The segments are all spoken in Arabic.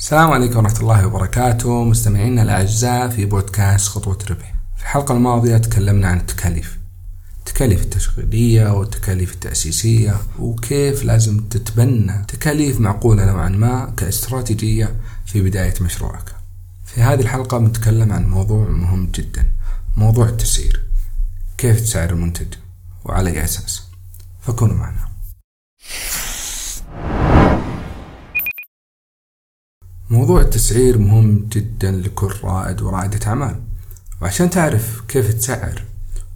السلام عليكم ورحمة الله وبركاته. مستمعينا الأعزاء في بودكاست خطوة ربح. في الحلقة الماضية تكلمنا عن التكاليف. التكاليف التشغيلية والتكاليف التأسيسية وكيف لازم تتبنى تكاليف معقولة نوعا ما كاستراتيجية في بداية مشروعك. في هذه الحلقة بنتكلم عن موضوع مهم جدا موضوع التسعير. كيف تسعر المنتج؟ وعلى أي أساس؟ فكونوا معنا. موضوع التسعير مهم جدا لكل رائد ورائدة أعمال. وعشان تعرف كيف تسعر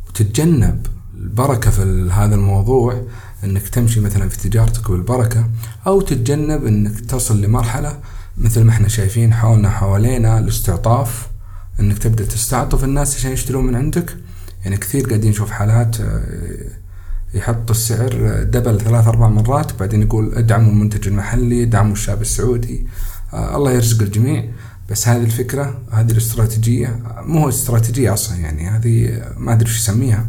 وتتجنب البركة في هذا الموضوع إنك تمشي مثلا في تجارتك بالبركة أو تتجنب إنك تصل لمرحلة مثل ما إحنا شايفين حولنا حوالينا الاستعطاف إنك تبدأ تستعطف الناس عشان يشترون من عندك. يعني كثير قاعدين نشوف حالات آه، يحط السعر دبل ثلاث أربع مرات بعدين يقول ادعموا المنتج المحلي ادعموا الشاب السعودي. الله يرزق الجميع. بس هذه الفكرة هذه الاستراتيجية مو استراتيجية أصلا يعني هذه ما أدري وش يسميها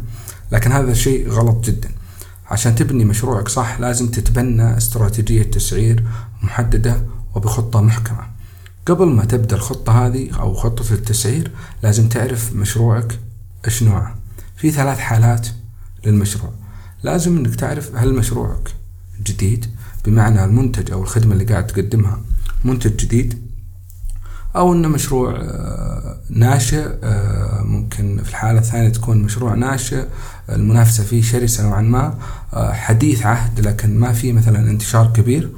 لكن هذا شيء غلط جدا. عشان تبني مشروعك صح لازم تتبنى استراتيجية تسعير محددة وبخطة محكمة. قبل ما تبدأ الخطة هذه أو خطة التسعير لازم تعرف مشروعك إيش نوعه. في ثلاث حالات للمشروع. لازم إنك تعرف هل مشروعك جديد بمعنى المنتج أو الخدمة اللي قاعد تقدمها. منتج جديد أو إنه مشروع آه، ناشئ آه، ممكن في الحالة الثانية تكون مشروع ناشئ المنافسة فيه شرسة نوعا ما آه، حديث عهد لكن ما في مثلا انتشار كبير.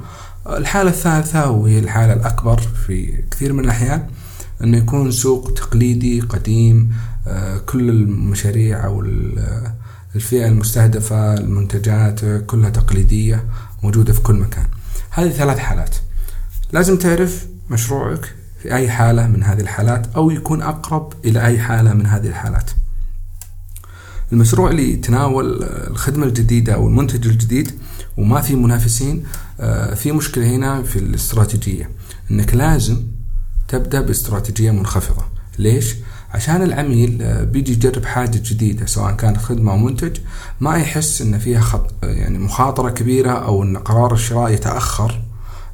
الحالة الثالثة وهي الحالة الأكبر في كثير من الأحيان إنه يكون سوق تقليدي قديم كل المشاريع أو الفئة المستهدفة المنتجات كلها تقليدية موجودة في كل مكان. هذه ثلاث حالات. لازم تعرف مشروعك في أي حالة من هذه الحالات أو يكون أقرب إلى أي حالة من هذه الحالات. المشروع اللي يتناول الخدمة الجديدة أو المنتج الجديد وما في منافسين آه، في مشكلة هنا في الاستراتيجية أنك لازم تبدأ باستراتيجية منخفضة. ليش؟ عشان العميل آه، بيجي يجرب حاجة جديدة سواء كانت خدمة أو منتج ما يحس أن فيها خط يعني مخاطرة كبيرة أو أن قرار الشراء يتأخر.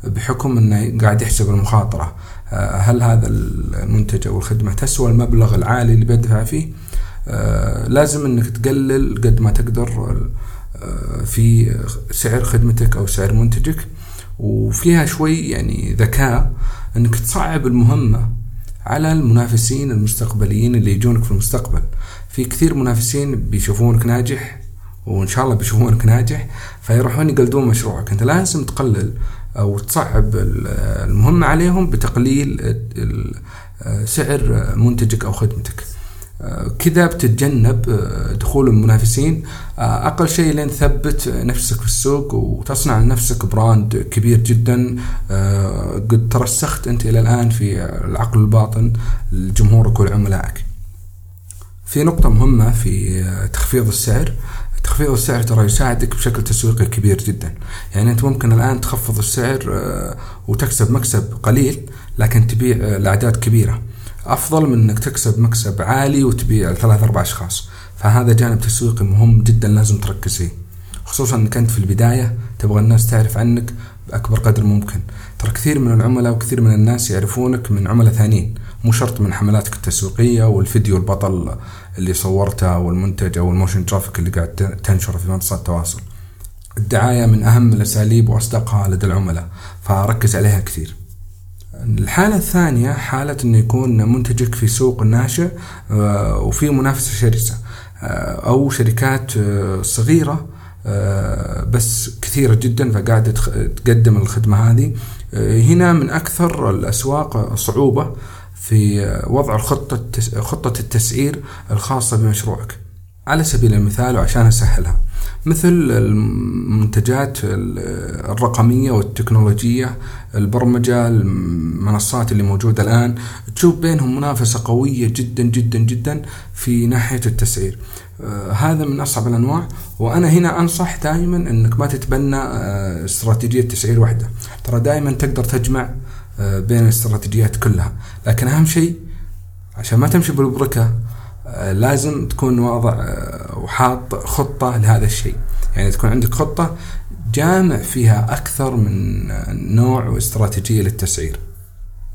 بحكم أنه قاعد يحسب المخاطرة. آه، هل هذا المنتج أو الخدمة تسوى المبلغ العالي اللي بيدفع فيه؟ آه، لازم إنك تقلل قد ما تقدر آه، في سعر خدمتك أو سعر منتجك. وفيها شوي يعني ذكاء إنك تصعب المهمة على المنافسين المستقبليين اللي يجونك في المستقبل. في كثير منافسين بيشوفونك ناجح وإن شاء الله بيشوفونك ناجح فيروحون يقلدون مشروعك. أنت لازم تقلل أو تصعب المهمه عليهم بتقليل سعر منتجك أو خدمتك. كذا بتتجنب دخول المنافسين. أقل شيء لين تثبت نفسك في السوق وتصنع لنفسك براند كبير جدا. قد ترسخت أنت إلى الآن في العقل الباطن لجمهورك ولعملائك. في نقطة مهمة في تخفيض السعر. تخفيض السعر ترى يساعدك بشكل تسويقي كبير جدا. يعني أنت ممكن الآن تخفض السعر آه، وتكسب مكسب قليل لكن تبيع آه، لأعداد كبيرة. أفضل من إنك تكسب مكسب عالي وتبيع ثلاث أربع أشخاص. فهذا جانب تسويقي مهم جدا لازم تركز فيه. خصوصا إنك أنت في البداية تبغى الناس تعرف عنك بأكبر قدر ممكن. ترى كثير من العملاء وكثير من الناس يعرفونك من عملاء ثانيين مو شرط من حملاتك التسويقية والفيديو البطل اللي صورته والمنتج أو ال motion graphic اللي قاعد تنشره في منصات التواصل. الدعاية من أهم الأساليب وأصدقها لدى العملاء فركز عليها كثير. الحالة الثانية حالة إنه يكون منتجك في سوق ناشئ آه، وفي منافسة شرسة آه، أو شركات آه، صغيرة بس كثيرة جدا فقاعدة تقدم الخدمة هذه. هنا من أكثر الأسواق صعوبة في وضع الخطة خطة التسعير الخاصة بمشروعك. على سبيل المثال وعشان أسهلها. مثل المنتجات الرقمية والتكنولوجية البرمجة المنصات اللي موجودة الآن تشوف بينهم منافسة قوية جدا جدا جدا في ناحية التسعير. آه هذا من أصعب الأنواع. وأنا هنا أنصح دائما أنك ما تتبنى آه استراتيجية تسعير واحدة. ترى دائما تقدر تجمع آه بين الاستراتيجيات كلها. لكن أهم شيء عشان ما تمشي بالبركة آه، لازم تكون واضع آه، وحاط خطة لهذا الشيء. يعني تكون عندك خطة جامع فيها أكثر من نوع واستراتيجية للتسعير.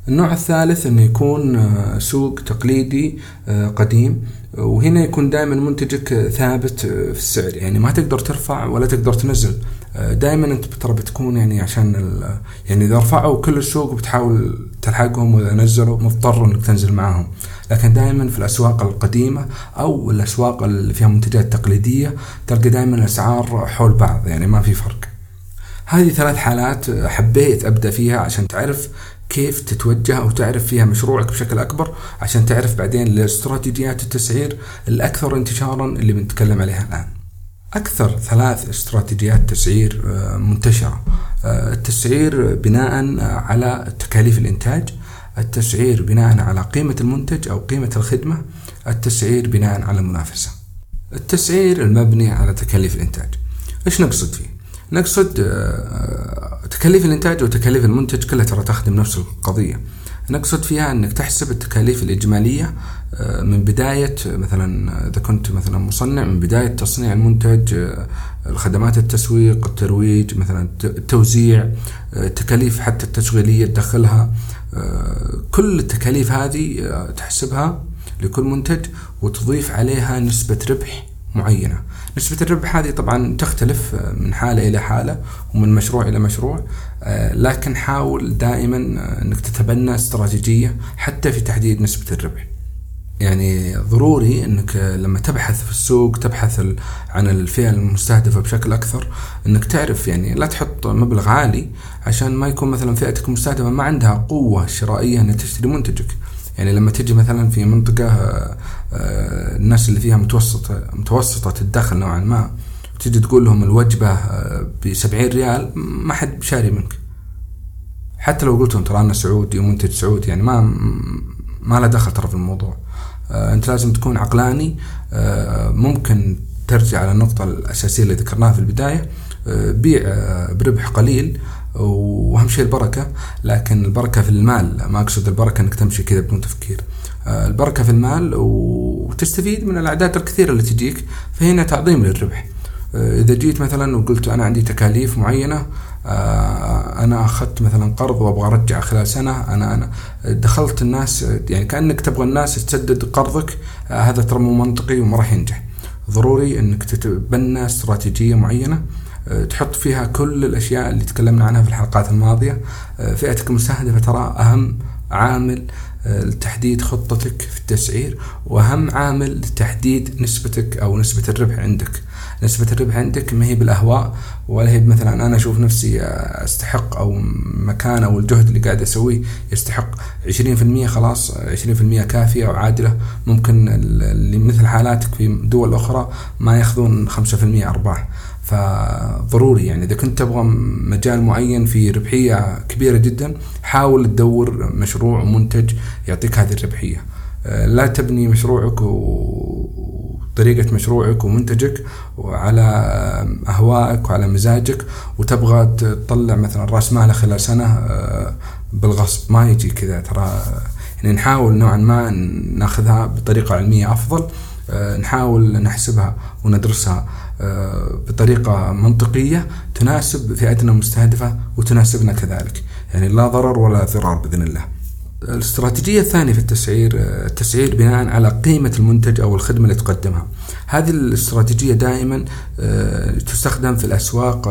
النوع الثالث إنه يكون آه، سوق تقليدي آه، قديم. وهنا يكون دائما منتجك ثابت في السعر. يعني ما تقدر ترفع ولا تقدر تنزل. دائما أنت ترى بتكون يعني عشان يعني إذا رفعوا كل السوق بتحاول تلحقهم وإذا نزلوا مضطر إنك تنزل معاهم لكن دائما في الأسواق القديمة أو الأسواق اللي فيها منتجات تقليدية تلقى دائما الأسعار حول بعض يعني ما في فرق هذه ثلاث حالات حبيت أبدأ فيها عشان تعرف كيف تتوجه أو تعرف فيها مشروعك بشكل أكبر عشان تعرف بعدين الاستراتيجيات التسعير الأكثر انتشارا اللي بنتكلم عليها الآن. أكثر ثلاث استراتيجيات تسعير آه، منتشرة. آه، التسعير بناء على تكاليف الإنتاج التسعير بناء على قيمة المنتج أو قيمة الخدمة التسعير بناء على المنافسة. التسعير المبني على تكاليف الإنتاج. إيش نقصد فيه؟ نقصد آه، تكاليف الإنتاج وتكاليف المنتج كلها ترى تخدم نفس القضية. نقصد فيها أنك تحسب التكاليف الإجمالية آه، من بداية مثلا إذا كنت مثلا مصنع من بداية تصنيع المنتج آه، الخدمات التسويق الترويج مثلا التوزيع التكاليف حتى التشغيلية تدخلها كل التكاليف هذه تحسبها لكل منتج وتضيف عليها نسبة ربح معينة. نسبة الربح هذه طبعا تختلف من حالة إلى حالة ومن مشروع إلى مشروع. لكن حاول دائما أنك تتبنى استراتيجية حتى في تحديد نسبة الربح. يعني ضروري إنك لما تبحث في السوق تبحث عن الفئة المستهدفة بشكل أكثر إنك تعرف يعني لا تحط مبلغ عالي عشان ما يكون مثلا فئتك المستهدفة ما عندها قوة شرائية إنها تشتري منتجك. يعني لما تجي مثلا في منطقة آه، آه، الناس اللي فيها متوسطة متوسطة الدخل نوعا ما تجي تقول لهم الوجبة آه، ب 70 ريال ما حد شاري منك. حتى لو قلت لهم ترى أنا سعودي ومنتج سعودي يعني ما ما له دخل ترى في الموضوع. أنت لازم تكون عقلاني. ممكن ترجع على النقطة الأساسية اللي ذكرناها في البداية. بيع بربح قليل وأهم شيء البركة. لكن البركة في المال ما أقصد البركة إنك تمشي كذا بدون تفكير. آه، البركة في المال وتستفيد من الأعداد الكثيرة اللي تجيك فهنا تعظيم للربح. آه، إذا جيت مثلا وقلت أنا عندي تكاليف معينة آه، أنا أخذت مثلا قرض وأبغى أرجع خلال سنة أنا أنا دخلت الناس يعني كأنك تبغى الناس تسدد قرضك هذا ترى مو منطقي وما راح ينجح. ضروري إنك تتبنى استراتيجية معينة آه، تحط فيها كل الأشياء اللي تكلمنا عنها في الحلقات الماضية. آه، فئتك المستهدفه ترى أهم عامل آه، لتحديد خطتك في التسعير وأهم عامل لتحديد نسبتك أو نسبة الربح عندك. نسبة الربح عندك ما هي بالأهواء ولا هي مثلا أنا أشوف نفسي أستحق أو مكان أو الجهد اللي قاعد أسويه يستحق. 20% خلاص 20% كافية أو عادلة. ممكن اللي مثل حالاتك في دول أخرى ما يأخذون 5% أرباح. فضروري يعني إذا كنت تبغى مجال معين في ربحية كبيرة جدا حاول تدور مشروع ومنتج يعطيك هذه الربحية. آه، لا تبني مشروعك وطريقة مشروعك ومنتجك وعلى أهوائك وعلى مزاجك وتبغى تطلع مثلا رأس مالك خلال سنة آه، بالغصب. ما يجي كذا ترى يعني نحاول نوعا ما ناخذها بطريقة علمية أفضل. نحاول نحسبها وندرسها آه، بطريقة منطقية تناسب فئتنا المستهدفة وتناسبنا كذلك. يعني لا ضرر ولا ضرار بإذن الله. الاستراتيجية الثانية في التسعير آه، التسعير بناء على قيمة المنتج أو الخدمة اللي تقدمها. هذه الاستراتيجية دائما تستخدم في الأسواق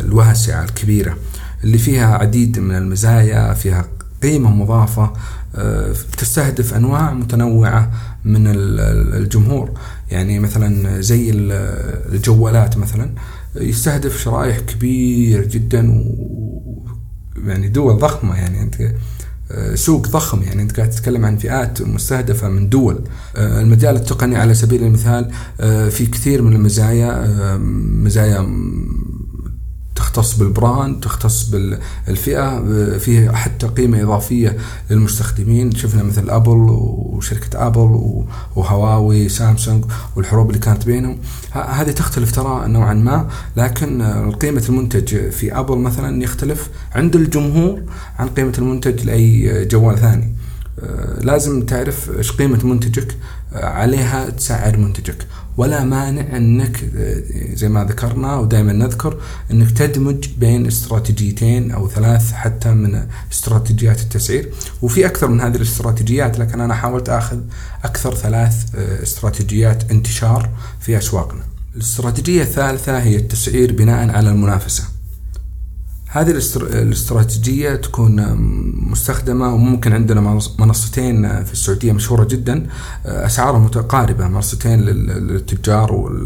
الواسعة الكبيرة اللي فيها عديد من المزايا فيها قيمة مضافة تستهدف أنواع متنوعة من الجمهور. يعني مثلا زي الجوالات مثلا يستهدف شرائح كبير جدا و يعني دول ضخمة. يعني أنت سوق ضخم. يعني أنت قاعد تتكلم عن فئات مستهدفة من دول. المجال التقني على سبيل المثال في كثير من المزايا مزايا تختص بال brand تختص بالفئة فيه حتى قيمة إضافية للمستخدمين. شفنا مثل أبل وشركة أبل وهواوي سامسونج والحروب اللي كانت بينهم. هذه تختلف ترى نوعا ما لكن قيمة المنتج في أبل مثلا يختلف عند الجمهور عن قيمة المنتج لأي جوال ثاني. لازم تعرف إيش قيمة منتجك عليها تسعر منتجك. ولا مانع أنك زي ما ذكرنا ودائما نذكر أنك تدمج بين استراتيجيتين أو ثلاث حتى من استراتيجيات التسعير وفي أكثر من هذه الاستراتيجيات لكن أنا حاولت آخذ أكثر ثلاث استراتيجيات انتشار في أسواقنا. الاستراتيجية الثالثة هي التسعير بناء على المنافسة. هذه الاستراتيجية تكون مستخدمة وممكن عندنا منصتين في السعودية مشهورة جدا. أسعارهم متقاربة منصتين للتجار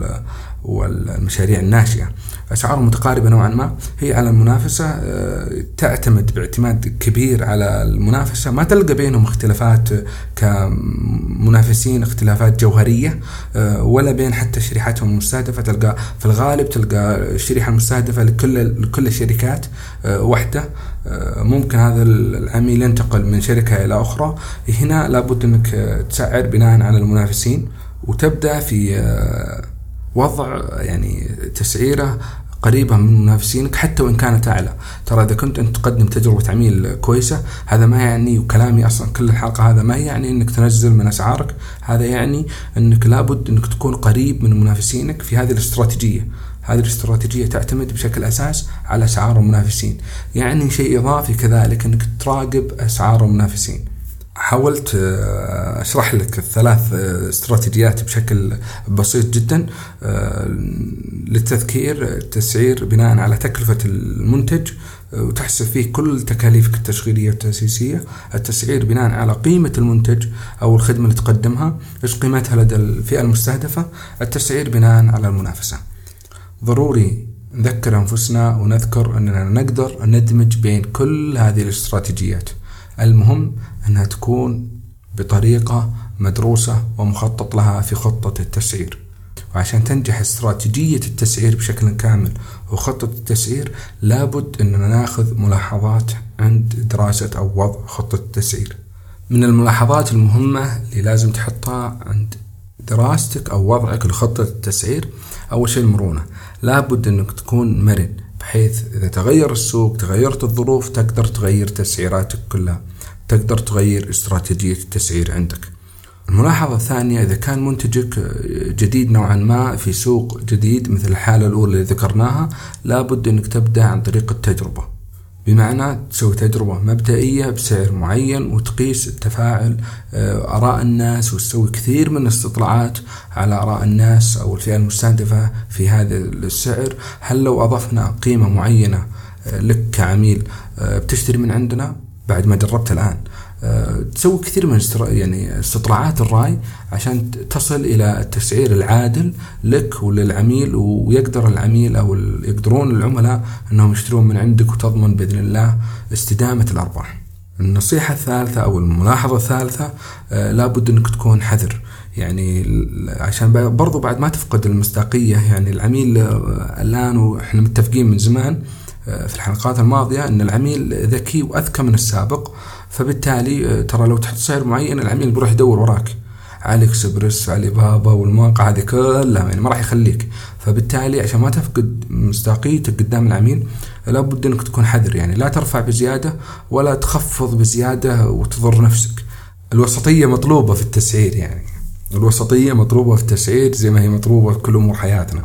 والمشاريع الناشئة. أسعار متقاربة نوعا ما. هي على المنافسة آه، تعتمد باعتماد كبير على المنافسة. ما تلقى بينهم اختلافات كمنافسين اختلافات جوهرية آه، ولا بين حتى شريحتهم المستهدفة. تلقى في الغالب تلقى الشريحة المستهدفة لكل لكل الشركات آه، وحدة ممكن هذا العميل ينتقل من شركة إلى أخرى. هنا لابد أنك تسعر بناء على المنافسين وتبدأ في وضع يعني تسعيره قريبة من منافسينك حتى وإن كانت أعلى. ترى إذا كنت أنت تقدم تجربة عميل كويسة هذا ما يعني وكلامي أصلا كل الحلقة هذا ما يعني أنك تنزل من أسعارك. هذا يعني أنك لابد أنك تكون قريب من منافسينك في هذه الاستراتيجية. هذه الاستراتيجية تعتمد بشكل أساس على أسعار المنافسين. يعني شيء إضافي كذلك أنك تراقب أسعار المنافسين. حاولت آه، أشرح لك الثلاث آه، استراتيجيات بشكل بسيط جدا آه، للتذكير التسعير بناء على تكلفة المنتج وتحسب فيه كل تكاليفك التشغيلية والتأسيسية التسعير بناء على قيمة المنتج أو الخدمة اللي تقدمها إيش قيمتها لدى الفئة المستهدفة التسعير بناء على المنافسة. ضروري نذكر أنفسنا ونذكر أننا نقدر ندمج بين كل هذه الاستراتيجيات. المهم أنها تكون بطريقة مدروسة ومخطط لها في خطة التسعير. وعشان تنجح استراتيجية التسعير بشكل كامل وخطة التسعير لابد أننا ناخذ ملاحظات عند دراسة أو وضع خطة التسعير. من الملاحظات المهمة اللي لازم تحطها عند دراستك أو وضعك لخطة التسعير أول شيء المرونة. لابد أنك تكون مرن بحيث إذا تغير السوق تغيرت الظروف تقدر تغير تسعيراتك كلها. تقدر تغير استراتيجية التسعير عندك. الملاحظة الثانية إذا كان منتجك جديد نوعا ما في سوق جديد مثل الحالة الأولى اللي ذكرناها لابد أنك تبدأ عن طريق التجربة. بمعنى تسوي تجربة مبدئية بسعر معين وتقيس التفاعل آه، آراء الناس وتسوي كثير من الاستطلاعات على آراء الناس أو الفئة المستهدفة في هذا السعر. هل لو أضفنا قيمة معينة آه، لك كعميل آه، بتشتري من عندنا؟ بعد ما جربت الآن آه، تسوي كثير من يعني استطلاعات الرأي عشان تصل إلى التسعير العادل لك وللعميل ويقدر العميل أو يقدرون العملاء إنهم يشترون من عندك وتضمن بإذن الله استدامة الأرباح. النصيحة الثالثة أو الملاحظة الثالثة آه، لابد أنك تكون حذر يعني عشان برضو بعد ما تفقد المصداقية يعني العميل آه، الآن وإحنا متفقين من زمان في الحلقات الماضية أن العميل ذكي وأذكى من السابق فبالتالي آه، ترى لو تحط سعر معين العميل بيروح يدور وراك. علي اكسبرس علي بابا والمواقع هذه كلها يعني ما راح يخليك. فبالتالي عشان ما تفقد مصداقيتك قدام العميل لابد أنك تكون حذر يعني. لا ترفع بزيادة ولا تخفض بزيادة وتضر نفسك. الوسطية مطلوبة في التسعير يعني. الوسطية مطلوبة في التسعير زي ما هي مطلوبة في كل أمور حياتنا.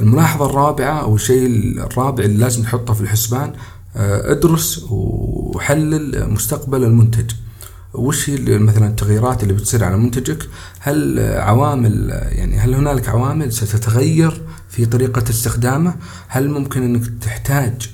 الملاحظة الرابعة أو الشيء الرابع اللي لازم تحطه في الحسبان آه، ادرس وحلل مستقبل المنتج. وش هي مثلا التغييرات اللي بتصير على منتجك؟ هل عوامل يعني هل هنالك عوامل ستتغير في طريقة استخدامه؟ هل ممكن إنك تحتاج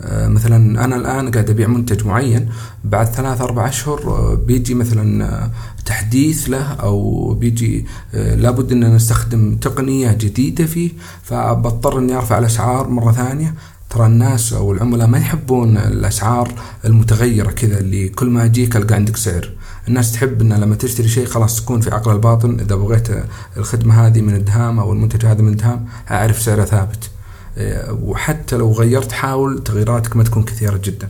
آه، مثلا أنا الآن قاعد أبيع منتج معين بعد ثلاث أربع أشهر آه، بيجي مثلا تحديث له أو بيجي لابد إن نستخدم تقنية جديدة فيه فبضطر إني أرفع الأسعار مرة ثانية. ترى الناس أو العملاء ما يحبون الأسعار المتغيرة كذا اللي كل ما اجيك ألقى عندك سعر. الناس تحب إن لما تشتري شيء خلاص تكون في عقل الباطن. إذا بغيت الخدمة هذه من الدهام أو المنتج هذا من الدهام أعرف سعره ثابت. إيه، وحتى لو غيرت حاول تغييراتك ما تكون كثيرة جدا.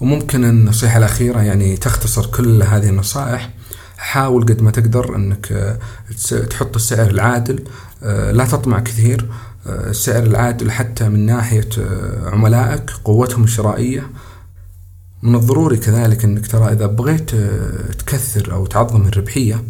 وممكن النصيحة الأخيرة يعني تختصر كل هذه النصائح. حاول قد ما تقدر إنك تحط السعر العادل إيه، لا تطمع كثير. السعر العادل حتى من ناحية آه، عملائك قوتهم الشرائية. من الضروري كذلك إنك ترى إذا بغيت آه، تكثر أو تعظم الربحية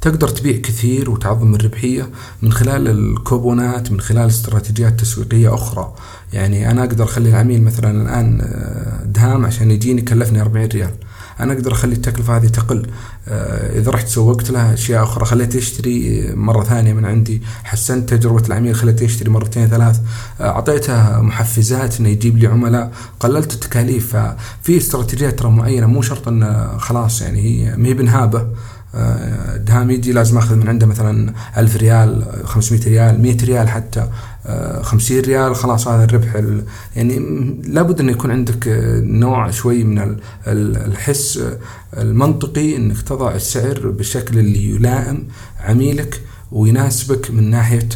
تقدر تبيع كثير وتعظم الربحية من خلال الكوبونات من خلال استراتيجيات تسويقية أخرى. يعني أنا أقدر أخلي العميل مثلا الآن آه، دهام عشان يجيني كلفني 40 ريال. أنا أقدر أخلي التكلفة هذه تقل. آه، إذا رحت سوقت له أشياء أخرى خليته يشتري مرة ثانية من عندي. حسنت تجربة العميل خليته يشتري مرتين ثلاث. آه، اعطيته محفزات إنه يجيب لي عملاء. قللت التكاليف. ففي استراتيجيات ترى معينة مو شرط إنه خلاص يعني هي ما هي بنهابة. آه، دهام يجي لازم اخذ من عنده مثلا 1000 ريال 500 ريال 100 ريال حتى 50 ريال خلاص هذا الربح يعني لابد أن يكون عندك نوع شوي من الحس المنطقي أنك تضع السعر بالشكل اللي يلائم عميلك ويناسبك من ناحية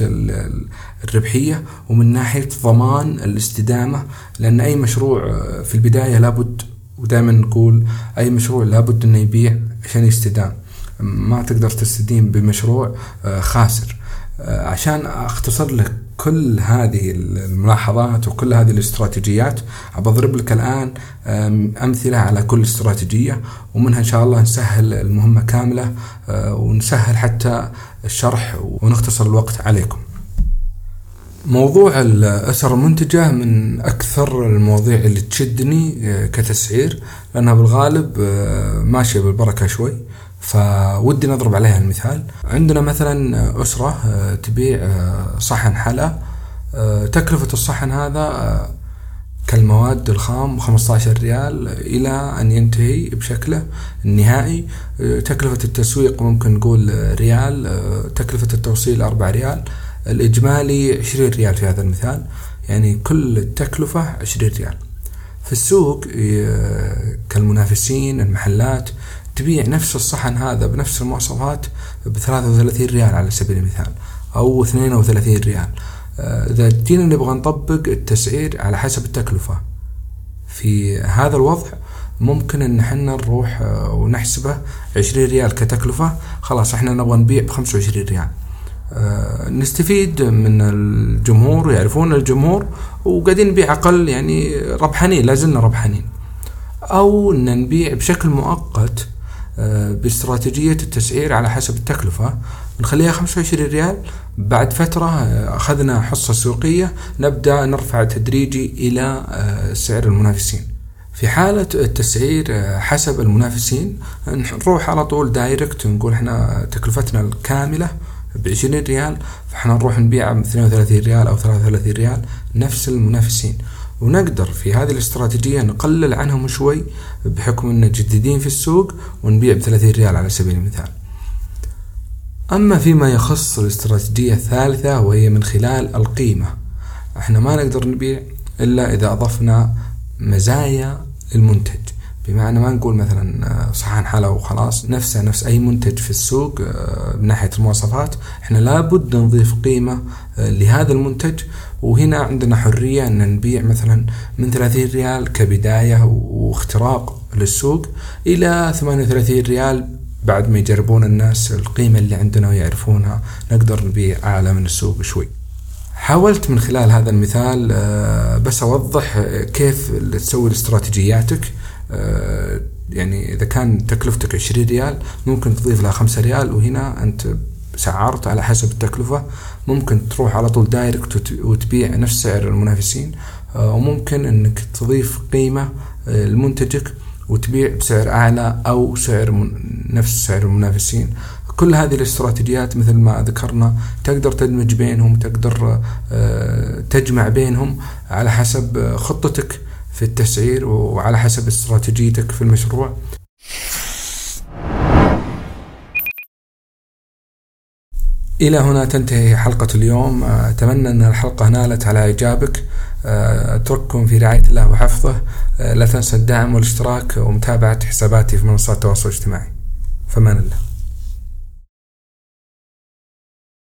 الربحية ومن ناحية ضمان الاستدامة. لأن أي مشروع في البداية لابد ودائما نقول أي مشروع لابد أنه يبيع عشان يستدام. ما تقدر تستدين بمشروع خاسر. عشان أختصر لك كل هذه الملاحظات وكل هذه الاستراتيجيات بضرب لك الآن أمثلة على كل استراتيجية ومنها إن شاء الله نسهل المهمة كاملة آه، ونسهل حتى الشرح ونختصر الوقت عليكم. موضوع الأسر المنتجة من أكثر المواضيع اللي تشدني آه، كتسعير لأنها بالغالب آه، ماشية بالبركة شوي. فودي نضرب عليها المثال. عندنا مثلا أسرة آه، تبيع آه، صحن حلا. آه، تكلفة الصحن هذا كالمواد الخام 15 ريال إلى أن ينتهي بشكله النهائي. تكلفة التسويق ممكن نقول ريال تكلفة التوصيل 4 ريال. الإجمالي 20 ريال في هذا المثال يعني كل التكلفة 20 ريال. في السوق كالمنافسين المحلات تبيع نفس الصحن هذا بنفس المواصفات ب 33 ريال على سبيل المثال أو 32 ريال. آه، إذا جينا نبغى نطبق التسعير على حسب التكلفة. في هذا الوضع ممكن إن إحنا نروح آه، ونحسبه 20 ريال كتكلفة خلاص إحنا نبغى نبيع ب 25 ريال. آه، نستفيد من الجمهور يعرفون الجمهور وقاعدين نبيع أقل يعني ربحانين لازلنا ربحانين. أو إن نبيع بشكل مؤقت باستراتيجية التسعير على حسب التكلفة. نخليها 25 ريال. بعد فترة آه، أخذنا حصة سوقية. نبدأ نرفع تدريجي إلى آه، سعر المنافسين. في حالة التسعير حسب المنافسين نروح على طول direct نقول إحنا تكلفتنا الكاملة بعشرين ريال. فإحنا نروح نبيعها ب 32 ريال أو 33 ريال. نفس المنافسين. ونقدر في هذه الاستراتيجية نقلل عنهم شوي بحكم أن جديدين في السوق ونبيع بثلاثين ريال على سبيل المثال. أما فيما يخص الاستراتيجية الثالثة وهي من خلال القيمة إحنا ما نقدر نبيع إلا إذا أضفنا مزايا للمنتج. بمعنى ما نقول مثلا آه، صحن حلا وخلاص نفسه نفس أي منتج في السوق آه، من ناحية المواصفات إحنا لابد نضيف قيمة آه، لهذا المنتج. وهنا عندنا حرية أن نبيع مثلا من 30 ريال كبداية واختراق للسوق إلى 38 ريال بعد ما يجربون الناس القيمة اللي عندنا ويعرفونها. نقدر نبيع أعلى من السوق شوي. حاولت من خلال هذا المثال بس أوضح كيف تسوي استراتيجياتك آه، يعني إذا كان تكلفتك 20 ريال ممكن تضيف لها 5 ريال وهنا أنت سعرت على حسب التكلفة. ممكن تروح على طول دايركت وتبيع نفس سعر المنافسين. آه، وممكن إنك تضيف قيمة آه، لمنتجك وتبيع بسعر أعلى أو سعر نفس سعر المنافسين. كل هذه الاستراتيجيات مثل ما ذكرنا تقدر تدمج بينهم تقدر تجمع بينهم على حسب خطتك في التسعير وعلى حسب استراتيجيتك في المشروع. إلى هنا تنتهي حلقة اليوم. أتمنى أن الحلقة نالت على إعجابك. أترككم في رعاية الله وحفظه. لا تنسى الدعم والاشتراك ومتابعة حساباتي في منصات التواصل الاجتماعي. فمان الله.